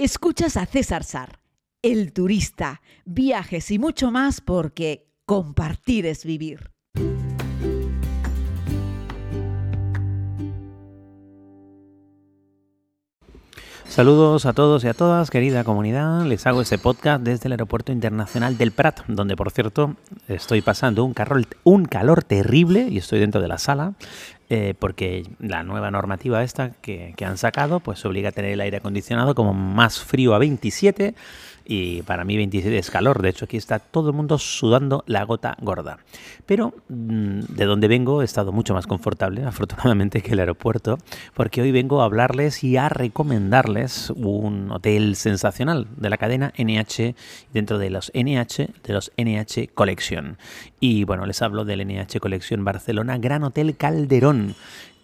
Escuchas a César Sar, el turista, viajes y mucho más porque compartir es vivir. Saludos a todos y a todas, querida comunidad. Les hago este podcast desde el Aeropuerto Internacional del Prat, donde por cierto estoy pasando un calor, un calor terrible y estoy dentro de la sala. Eh, porque la nueva normativa esta que, que, han sacado pues obliga a tener el aire acondicionado como más frío a 27 y para mí 27 es calor, de hecho aquí está todo el mundo sudando la gota gorda. Pero mm, de donde vengo he estado mucho más confortable, afortunadamente, que el aeropuerto, porque hoy vengo a hablarles y a recomendarles un hotel sensacional de la cadena NH dentro de los NH, de los NH Collection. Y bueno, les hablo del NH Collection Barcelona Gran Hotel Calderón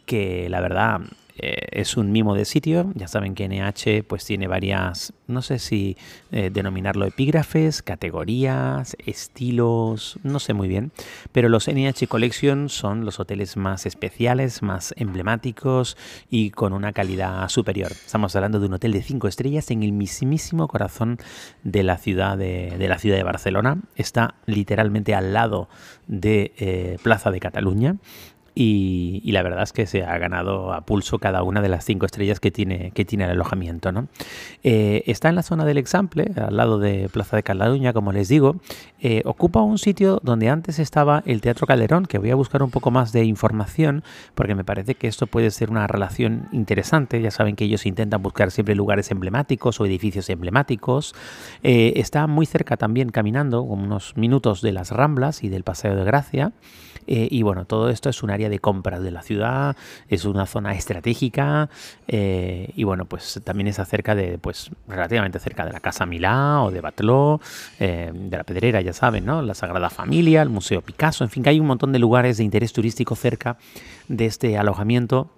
que la verdad eh, es un mimo de sitio. Ya saben que NH pues tiene varias, no sé si eh, denominarlo epígrafes, categorías, estilos, no sé muy bien. Pero los NH Collection son los hoteles más especiales, más emblemáticos y con una calidad superior. Estamos hablando de un hotel de 5 estrellas en el mismísimo corazón de la ciudad de, la ciudad de Barcelona. Está literalmente al lado de eh, Plaza de Cataluña y, la verdad es que se ha ganado a pulso cada una de las cinco estrellas que tiene, que tiene el alojamiento. ¿no? Eh, está en la zona del Example, al lado de Plaza de Cataluña, como les digo. Eh, ocupa un sitio donde antes estaba el Teatro Calderón, que voy a buscar un poco más de información, porque me parece que esto puede ser una relación interesante. Ya saben que ellos intentan buscar siempre lugares emblemáticos o edificios emblemáticos. Eh, está muy cerca también caminando, unos minutos de las Ramblas y del Paseo de Gracia. Y bueno, todo esto es un área de compras de la ciudad, es una zona estratégica eh, y bueno, pues también está cerca de, pues relativamente cerca de la Casa Milá o de Batló, eh, de la Pedrera, ya saben, ¿no? La Sagrada Familia, el Museo Picasso, en fin, que hay un montón de lugares de interés turístico cerca de este alojamiento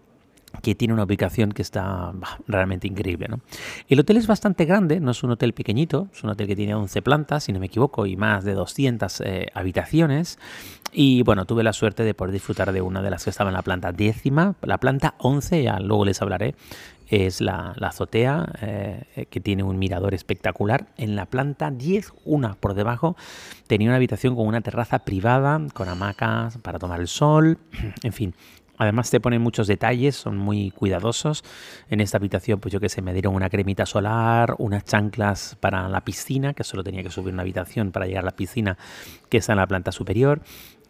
que tiene una ubicación que está realmente increíble. ¿no? El hotel es bastante grande, no es un hotel pequeñito, es un hotel que tiene 11 plantas, si no me equivoco, y más de 200 eh, habitaciones. Y bueno, tuve la suerte de poder disfrutar de una de las que estaba en la planta décima, la planta 11, ya luego les hablaré, es la, azotea eh, que tiene un mirador espectacular. En la planta 10, una por debajo, tenía una habitación con una terraza privada, con hamacas para tomar el sol, en fin, Además te ponen muchos detalles, son muy cuidadosos. En esta habitación, pues yo que sé, me dieron una cremita solar, unas chanclas para la piscina, que solo tenía que subir una habitación para llegar a la piscina que está en la planta superior.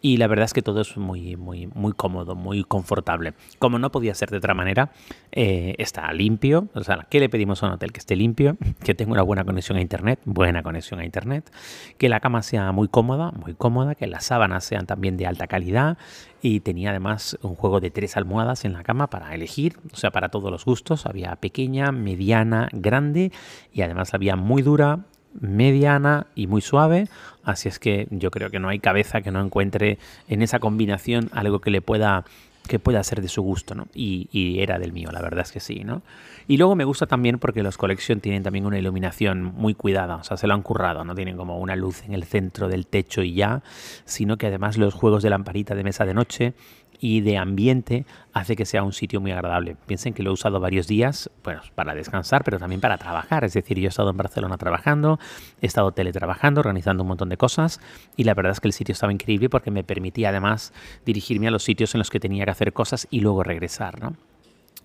Y la verdad es que todo es muy, muy, muy cómodo, muy confortable. Como no podía ser de otra manera, eh, está limpio. O sea, ¿qué le pedimos a un hotel? Que esté limpio, que tenga una buena conexión a internet, buena conexión a internet, que la cama sea muy cómoda, muy cómoda, que las sábanas sean también de alta calidad. Y tenía además un juego de tres almohadas en la cama para elegir, o sea, para todos los gustos. Había pequeña, mediana, grande y además había muy dura, mediana y muy suave, así es que yo creo que no hay cabeza que no encuentre en esa combinación algo que le pueda que pueda ser de su gusto, ¿no? Y, era del mío, la verdad es que sí, ¿no? Y luego me gusta también porque los Collection tienen también una iluminación muy cuidada, o sea, se lo han currado, no tienen como una luz en el centro del techo y ya, sino que además los juegos de lamparita de mesa de noche y de ambiente hace que sea un sitio muy agradable. Piensen que lo he usado varios días bueno, para descansar, pero también para trabajar. Es decir, yo he estado en Barcelona trabajando, he estado teletrabajando, organizando un montón de cosas y la verdad es que el sitio estaba increíble porque me permitía además dirigirme a los sitios en los que tenía que hacer cosas y luego regresar. ¿no?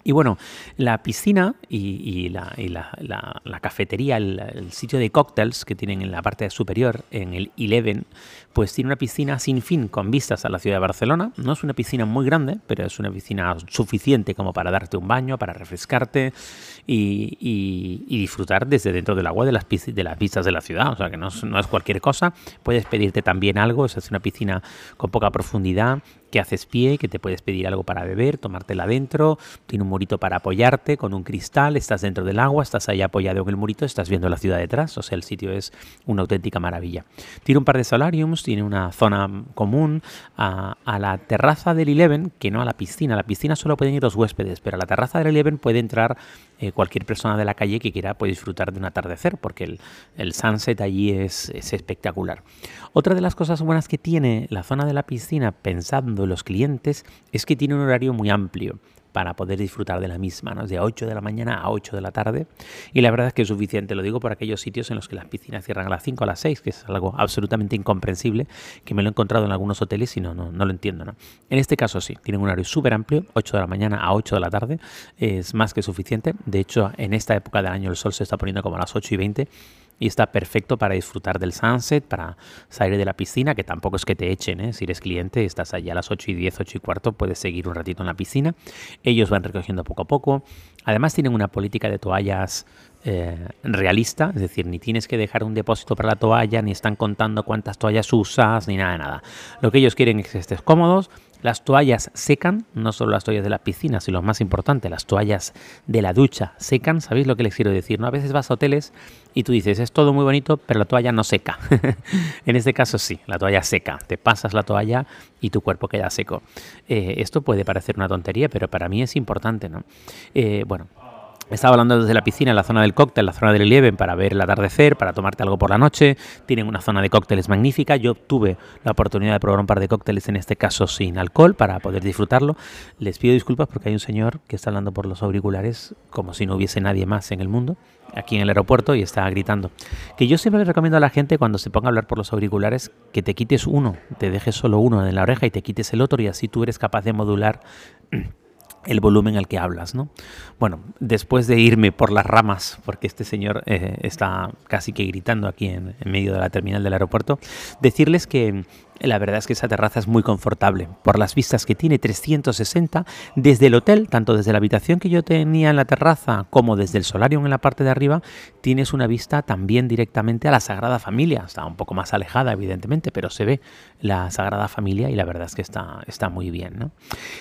Y bueno, la piscina y, la, cafetería, el, sitio de cócteles que tienen en la parte superior, en el Eleven, pues tiene una piscina sin fin con vistas a la ciudad de Barcelona. No es una piscina muy grande, pero es una piscina suficiente como para darte un baño, para refrescarte y, disfrutar desde dentro del agua de las, de las vistas de la ciudad. O sea que no es, no es cualquier cosa. Puedes pedirte también algo, es una piscina con poca profundidad que haces pie, que te puedes pedir algo para beber, tomártela dentro, tiene un murito para apoyarte con un cristal, estás dentro del agua, estás ahí apoyado en el murito, estás viendo la ciudad detrás, o sea, el sitio es una auténtica maravilla. Tiene un par de solariums, tiene una zona común a, la terraza del Eleven, que no a la piscina, a la piscina solo pueden ir los huéspedes, pero a la terraza del Eleven puede entrar eh, cualquier persona de la calle que quiera puede disfrutar de un atardecer, porque el, el sunset allí es, es espectacular. Otra de las cosas buenas que tiene la zona de la piscina, pensando los clientes, es que tiene un horario muy amplio. Para poder disfrutar de la misma, ¿no? de 8 de la mañana a 8 de la tarde. Y la verdad es que es suficiente, lo digo por aquellos sitios en los que las piscinas cierran a las 5 o a las 6, que es algo absolutamente incomprensible, que me lo he encontrado en algunos hoteles y no, no, no lo entiendo. ¿no? En este caso sí, tienen un horario súper amplio, 8 de la mañana a 8 de la tarde, es más que suficiente. De hecho, en esta época del año el sol se está poniendo como a las 8 y 20 y está perfecto para disfrutar del sunset, para salir de la piscina, que tampoco es que te echen, ¿eh? si eres cliente, estás allá a las 8 y 10, 8 y cuarto, puedes seguir un ratito en la piscina. Ellos van recogiendo poco a poco. Además tienen una política de toallas eh, realista, es decir, ni tienes que dejar un depósito para la toalla, ni están contando cuántas toallas usas, ni nada nada. Lo que ellos quieren es que estés cómodos, las toallas secan, no solo las toallas de la piscina, sino lo más importante, las toallas de la ducha secan. ¿Sabéis lo que les quiero decir? ¿no? A veces vas a hoteles y tú dices, es todo muy bonito, pero la toalla no seca. en este caso sí, la toalla seca. Te pasas la toalla y tu cuerpo queda seco. Eh, esto puede parecer una tontería, pero para mí es importante. ¿no? Eh, bueno, estaba hablando desde la piscina, en la zona del cóctel, la zona del Eleven, para ver el atardecer, para tomarte algo por la noche. Tienen una zona de cócteles magnífica. Yo tuve la oportunidad de probar un par de cócteles, en este caso sin alcohol, para poder disfrutarlo. Les pido disculpas porque hay un señor que está hablando por los auriculares como si no hubiese nadie más en el mundo, aquí en el aeropuerto, y está gritando. Que yo siempre le recomiendo a la gente cuando se ponga a hablar por los auriculares que te quites uno, te dejes solo uno en la oreja y te quites el otro y así tú eres capaz de modular el volumen al que hablas, ¿no? Bueno, después de irme por las ramas, porque este señor eh, está casi que gritando aquí en, en, medio de la terminal del aeropuerto, decirles que la verdad es que esa terraza es muy confortable por las vistas que tiene 360 desde el hotel, tanto desde la habitación que yo tenía en la terraza como desde el solarium en la parte de arriba, tienes una vista también directamente a la Sagrada Familia. Está un poco más alejada, evidentemente, pero se ve la Sagrada Familia y la verdad es que está, está muy bien. ¿no?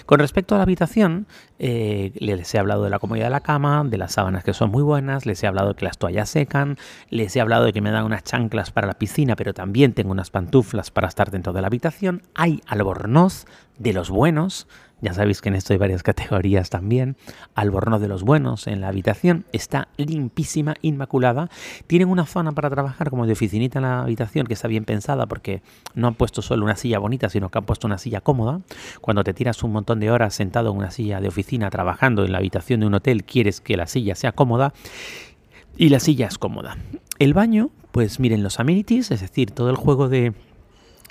Con respecto a la habitación, eh, les he hablado de la comodidad de la cama, de las sábanas que son muy buenas, les he hablado de que las toallas secan, les he hablado de que me dan unas chanclas para la piscina, pero también tengo unas pantuflas para estar dentro de la habitación. Hay albornoz de los buenos, ya sabéis que en esto hay varias categorías también. Albornoz de los buenos en la habitación. Está limpísima, inmaculada. Tienen una zona para trabajar como de oficinita en la habitación que está bien pensada porque no han puesto solo una silla bonita, sino que han puesto una silla cómoda. Cuando te tiras un montón de horas sentado en una silla de oficina trabajando en la habitación de un hotel, quieres que la silla sea cómoda. Y la silla es cómoda. El baño, pues miren los amenities, es decir, todo el juego de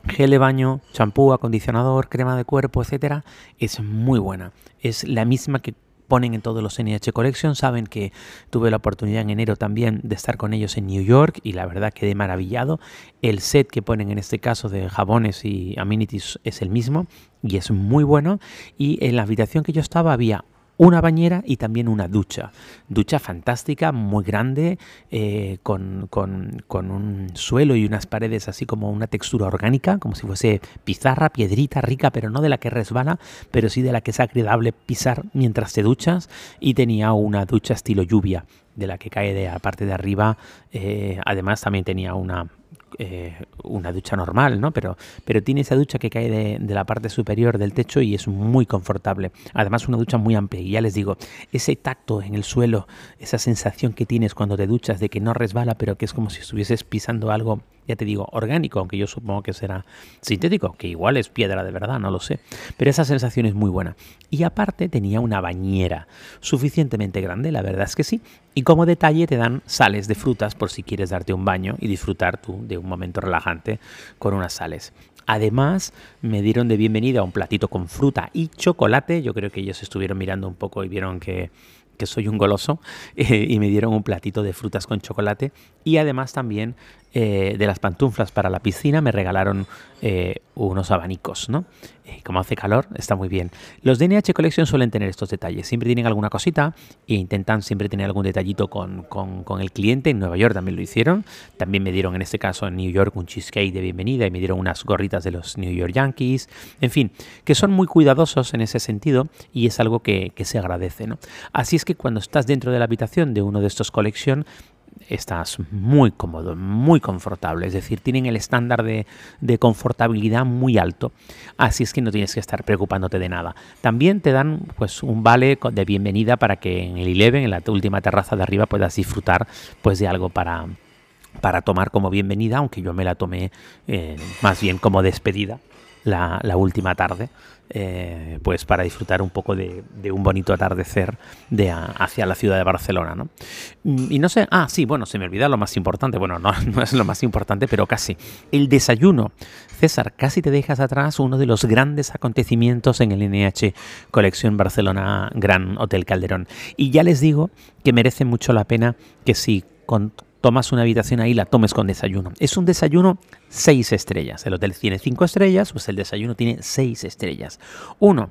gel de baño, champú, acondicionador, crema de cuerpo, etcétera, es muy buena. Es la misma que ponen en todos los NH Collection. Saben que tuve la oportunidad en enero también de estar con ellos en New York y la verdad quedé maravillado. El set que ponen en este caso de jabones y amenities es el mismo y es muy bueno. Y en la habitación que yo estaba había una bañera y también una ducha. Ducha fantástica, muy grande, eh, con, con, con, un suelo y unas paredes así como una textura orgánica, como si fuese pizarra, piedrita rica, pero no de la que resbala, pero sí de la que es agradable pisar mientras te duchas. Y tenía una ducha estilo lluvia, de la que cae de la parte de arriba. Eh, además también tenía una eh, una ducha normal, ¿no? Pero, pero tiene esa ducha que cae de, de, la parte superior del techo y es muy confortable. Además, una ducha muy amplia. Y ya les digo, ese tacto en el suelo, esa sensación que tienes cuando te duchas de que no resbala, pero que es como si estuvieses pisando algo ya te digo, orgánico, aunque yo supongo que será sintético, que igual es piedra de verdad, no lo sé. Pero esa sensación es muy buena. Y aparte tenía una bañera suficientemente grande, la verdad es que sí. Y como detalle te dan sales de frutas por si quieres darte un baño y disfrutar tú de un momento relajante con unas sales. Además, me dieron de bienvenida un platito con fruta y chocolate. Yo creo que ellos estuvieron mirando un poco y vieron que que soy un goloso, eh, y me dieron un platito de frutas con chocolate y además también eh, de las pantuflas para la piscina me regalaron eh, unos abanicos, ¿no? como hace calor, está muy bien. Los DNH Collection suelen tener estos detalles, siempre tienen alguna cosita e intentan siempre tener algún detallito con, con, con, el cliente. En Nueva York también lo hicieron, también me dieron en este caso en New York un cheesecake de bienvenida y me dieron unas gorritas de los New York Yankees, en fin, que son muy cuidadosos en ese sentido y es algo que, que se agradece, ¿no? Así es que cuando estás dentro de la habitación de uno de estos Collection, estás muy cómodo, muy confortable. Es decir, tienen el estándar de, de, confortabilidad muy alto. Así es que no tienes que estar preocupándote de nada. También te dan pues un vale de bienvenida para que en el Eleven, en la última terraza de arriba, puedas disfrutar pues de algo para, para tomar como bienvenida, aunque yo me la tomé eh, más bien como despedida la, última tarde, eh, pues para disfrutar un poco de, un bonito atardecer de hacia la ciudad de Barcelona. ¿no? Y no sé, ah, sí, bueno, se me olvida lo más importante, bueno, no, no es lo más importante, pero casi, el desayuno. César, casi te dejas atrás uno de los grandes acontecimientos en el NH Colección Barcelona Gran Hotel Calderón. Y ya les digo que merece mucho la pena que si con tomas una habitación ahí, la tomes con desayuno. Es un desayuno seis estrellas. El hotel tiene cinco estrellas, pues el desayuno tiene seis estrellas. Uno,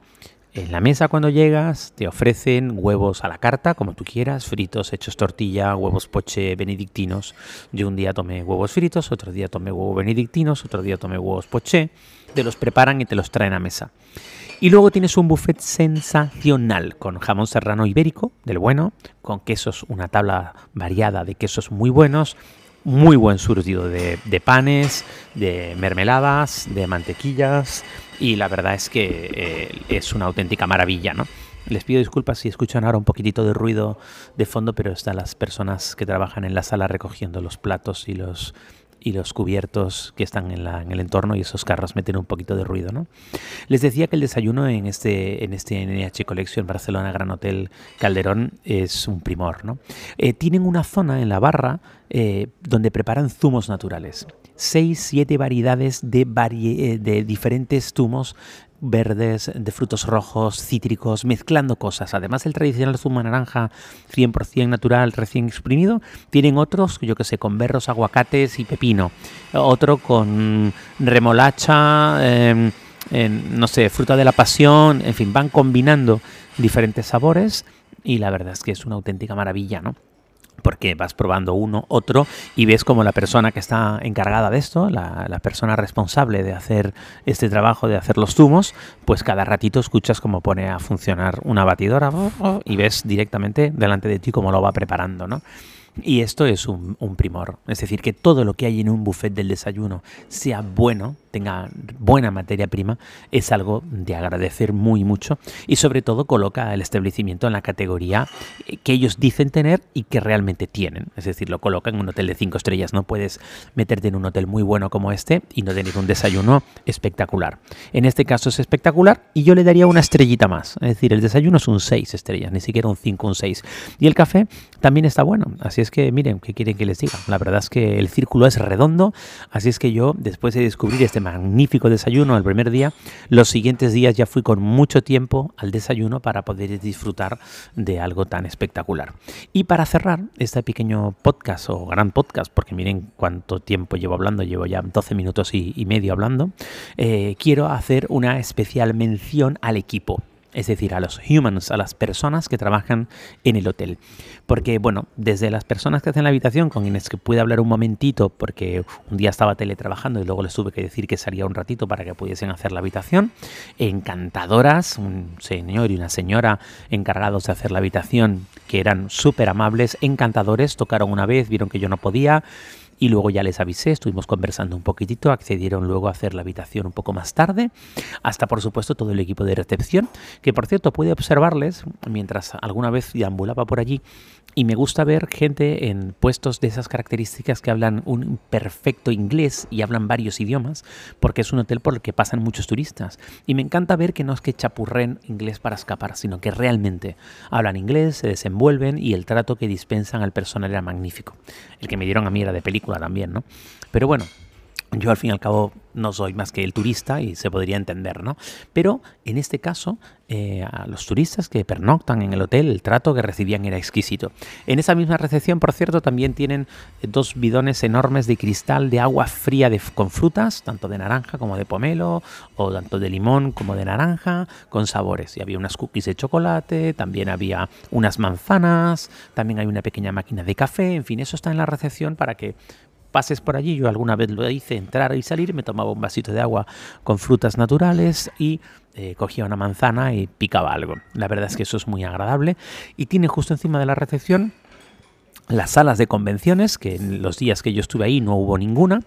en la mesa cuando llegas te ofrecen huevos a la carta, como tú quieras, fritos, hechos tortilla, huevos poche benedictinos. Yo un día tomé huevos fritos, otro día tomé huevos benedictinos, otro día tomé huevos poché. Te los preparan y te los traen a mesa. Y luego tienes un buffet sensacional con jamón serrano ibérico, del bueno, con quesos, una tabla variada de quesos muy buenos, muy buen surtido de, panes, de mermeladas, de mantequillas y la verdad es que eh, es una auténtica maravilla, ¿no? Les pido disculpas si escuchan ahora un poquitito de ruido de fondo, pero están las personas que trabajan en la sala recogiendo los platos y los y los cubiertos que están en, el entorno y esos carros meten un poquito de ruido. ¿no? Les decía que el desayuno en este, en este NH Collection Barcelona Gran Hotel Calderón es un primor. ¿no? Eh, tienen una zona en la barra eh, donde preparan zumos naturales. Seis, siete variedades de, eh, de diferentes zumos verdes, de frutos rojos, cítricos, mezclando cosas. Además el tradicional zumo naranja 100% natural, recién exprimido, tienen otros, yo que sé, con berros, aguacates y pepino. Otro con remolacha, em, no sé, fruta de la pasión, en fin, van combinando diferentes sabores y la verdad es que es una auténtica maravilla, ¿no? Porque vas probando uno, otro, y ves como la persona que está encargada de esto, la, persona responsable de hacer este trabajo, de hacer los zumos, pues cada ratito escuchas cómo pone a funcionar una batidora y ves directamente delante de ti cómo lo va preparando, ¿no? Y esto es un, primor. Es decir, que todo lo que hay en un buffet del desayuno sea bueno, tenga buena materia prima, es algo de agradecer muy mucho y sobre todo coloca el establecimiento en la categoría que ellos dicen tener y que realmente tienen. Es decir, lo coloca en un hotel de cinco estrellas. No puedes meterte en un hotel muy bueno como este y no tener un desayuno espectacular. En este caso es espectacular y yo le daría una estrellita más. Es decir, el desayuno es un 6 estrellas, ni siquiera un 5, un 6. Y el café también está bueno. Así es que miren, ¿qué quieren que les diga? La verdad es que el círculo es redondo. Así es que yo, después de descubrir este magnífico desayuno el primer día. Los siguientes días ya fui con mucho tiempo al desayuno para poder disfrutar de algo tan espectacular. Y para cerrar este pequeño podcast o gran podcast, porque miren cuánto tiempo llevo hablando, llevo ya 12 minutos y, medio hablando, eh, quiero hacer una especial mención al equipo es decir, a los humans, a las personas que trabajan en el hotel. Porque, bueno, desde las personas que hacen la habitación, con quienes que pude hablar un momentito, porque un día estaba teletrabajando y luego les tuve que decir que salía un ratito para que pudiesen hacer la habitación, encantadoras, un señor y una señora encargados de hacer la habitación, que eran súper amables, encantadores, tocaron una vez, vieron que yo no podía, y luego ya les avisé, estuvimos conversando un poquitito, accedieron luego a hacer la habitación un poco más tarde, hasta por supuesto todo el equipo de recepción, que por cierto pude observarles mientras alguna vez deambulaba por allí y me gusta ver gente en puestos de esas características que hablan un perfecto inglés y hablan varios idiomas, porque es un hotel por el que pasan muchos turistas. Y me encanta ver que no es que chapurren inglés para escapar, sino que realmente hablan inglés, se desenvuelven y el trato que dispensan al personal era magnífico. El que me dieron a mí era de película también, ¿no? Pero bueno, yo al fin y al cabo no soy más que el turista y se podría entender, ¿no? Pero en este caso, eh, a los turistas que pernoctan en el hotel, el trato que recibían era exquisito. En esa misma recepción, por cierto, también tienen dos bidones enormes de cristal de agua fría con frutas, tanto de naranja como de pomelo, o tanto de limón como de naranja, con sabores. Y había unas cookies de chocolate, también había unas manzanas, también hay una pequeña máquina de café, en fin, eso está en la recepción para que pases por allí. Yo alguna vez lo hice, entrar y salir, me tomaba un vasito de agua con frutas naturales y eh, cogía una manzana y picaba algo. La verdad es que eso es muy agradable y tiene justo encima de la recepción las salas de convenciones, que en los días que yo estuve ahí no hubo ninguna,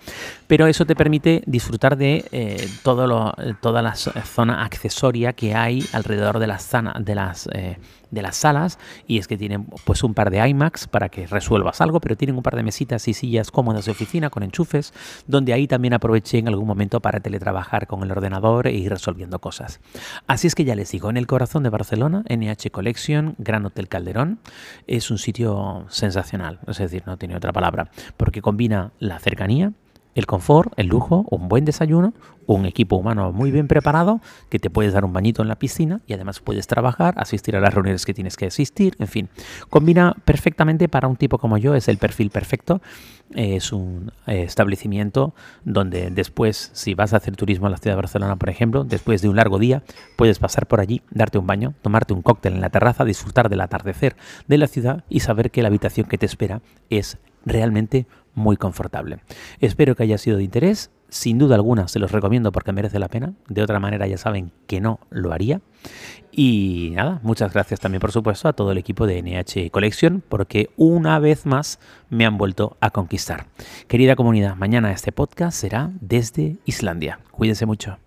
pero eso te permite disfrutar de eh, todo lo, toda la zona accesoria que hay alrededor de las, de las, eh, de las salas y es que tienen pues un par de iMacs para que resuelvas algo, pero tienen un par de mesitas y sillas cómodas de oficina con enchufes, donde ahí también aproveché en algún momento para teletrabajar con el ordenador e ir resolviendo cosas. Así es que ya les digo, en el corazón de Barcelona, NH Collection, Gran Hotel Calderón, es un sitio sensacional, es decir, no tiene otra palabra, porque combina la cercanía, el confort, el lujo, un buen desayuno, un equipo humano muy bien preparado, que te puedes dar un bañito en la piscina y además puedes trabajar, asistir a las reuniones que tienes que asistir, en fin, combina perfectamente para un tipo como yo, es el perfil perfecto. Es un eh, establecimiento donde después, si vas a hacer turismo a la ciudad de Barcelona, por ejemplo, después de un largo día, puedes pasar por allí, darte un baño, tomarte un cóctel en la terraza, disfrutar del atardecer de la ciudad y saber que la habitación que te espera es realmente muy confortable. Espero que haya sido de interés. Sin duda alguna se los recomiendo porque merece la pena. De otra manera ya saben que no lo haría. Y nada, muchas gracias también por supuesto a todo el equipo de NH Collection porque una vez más me han vuelto a conquistar. Querida comunidad, mañana este podcast será desde Islandia. Cuídense mucho.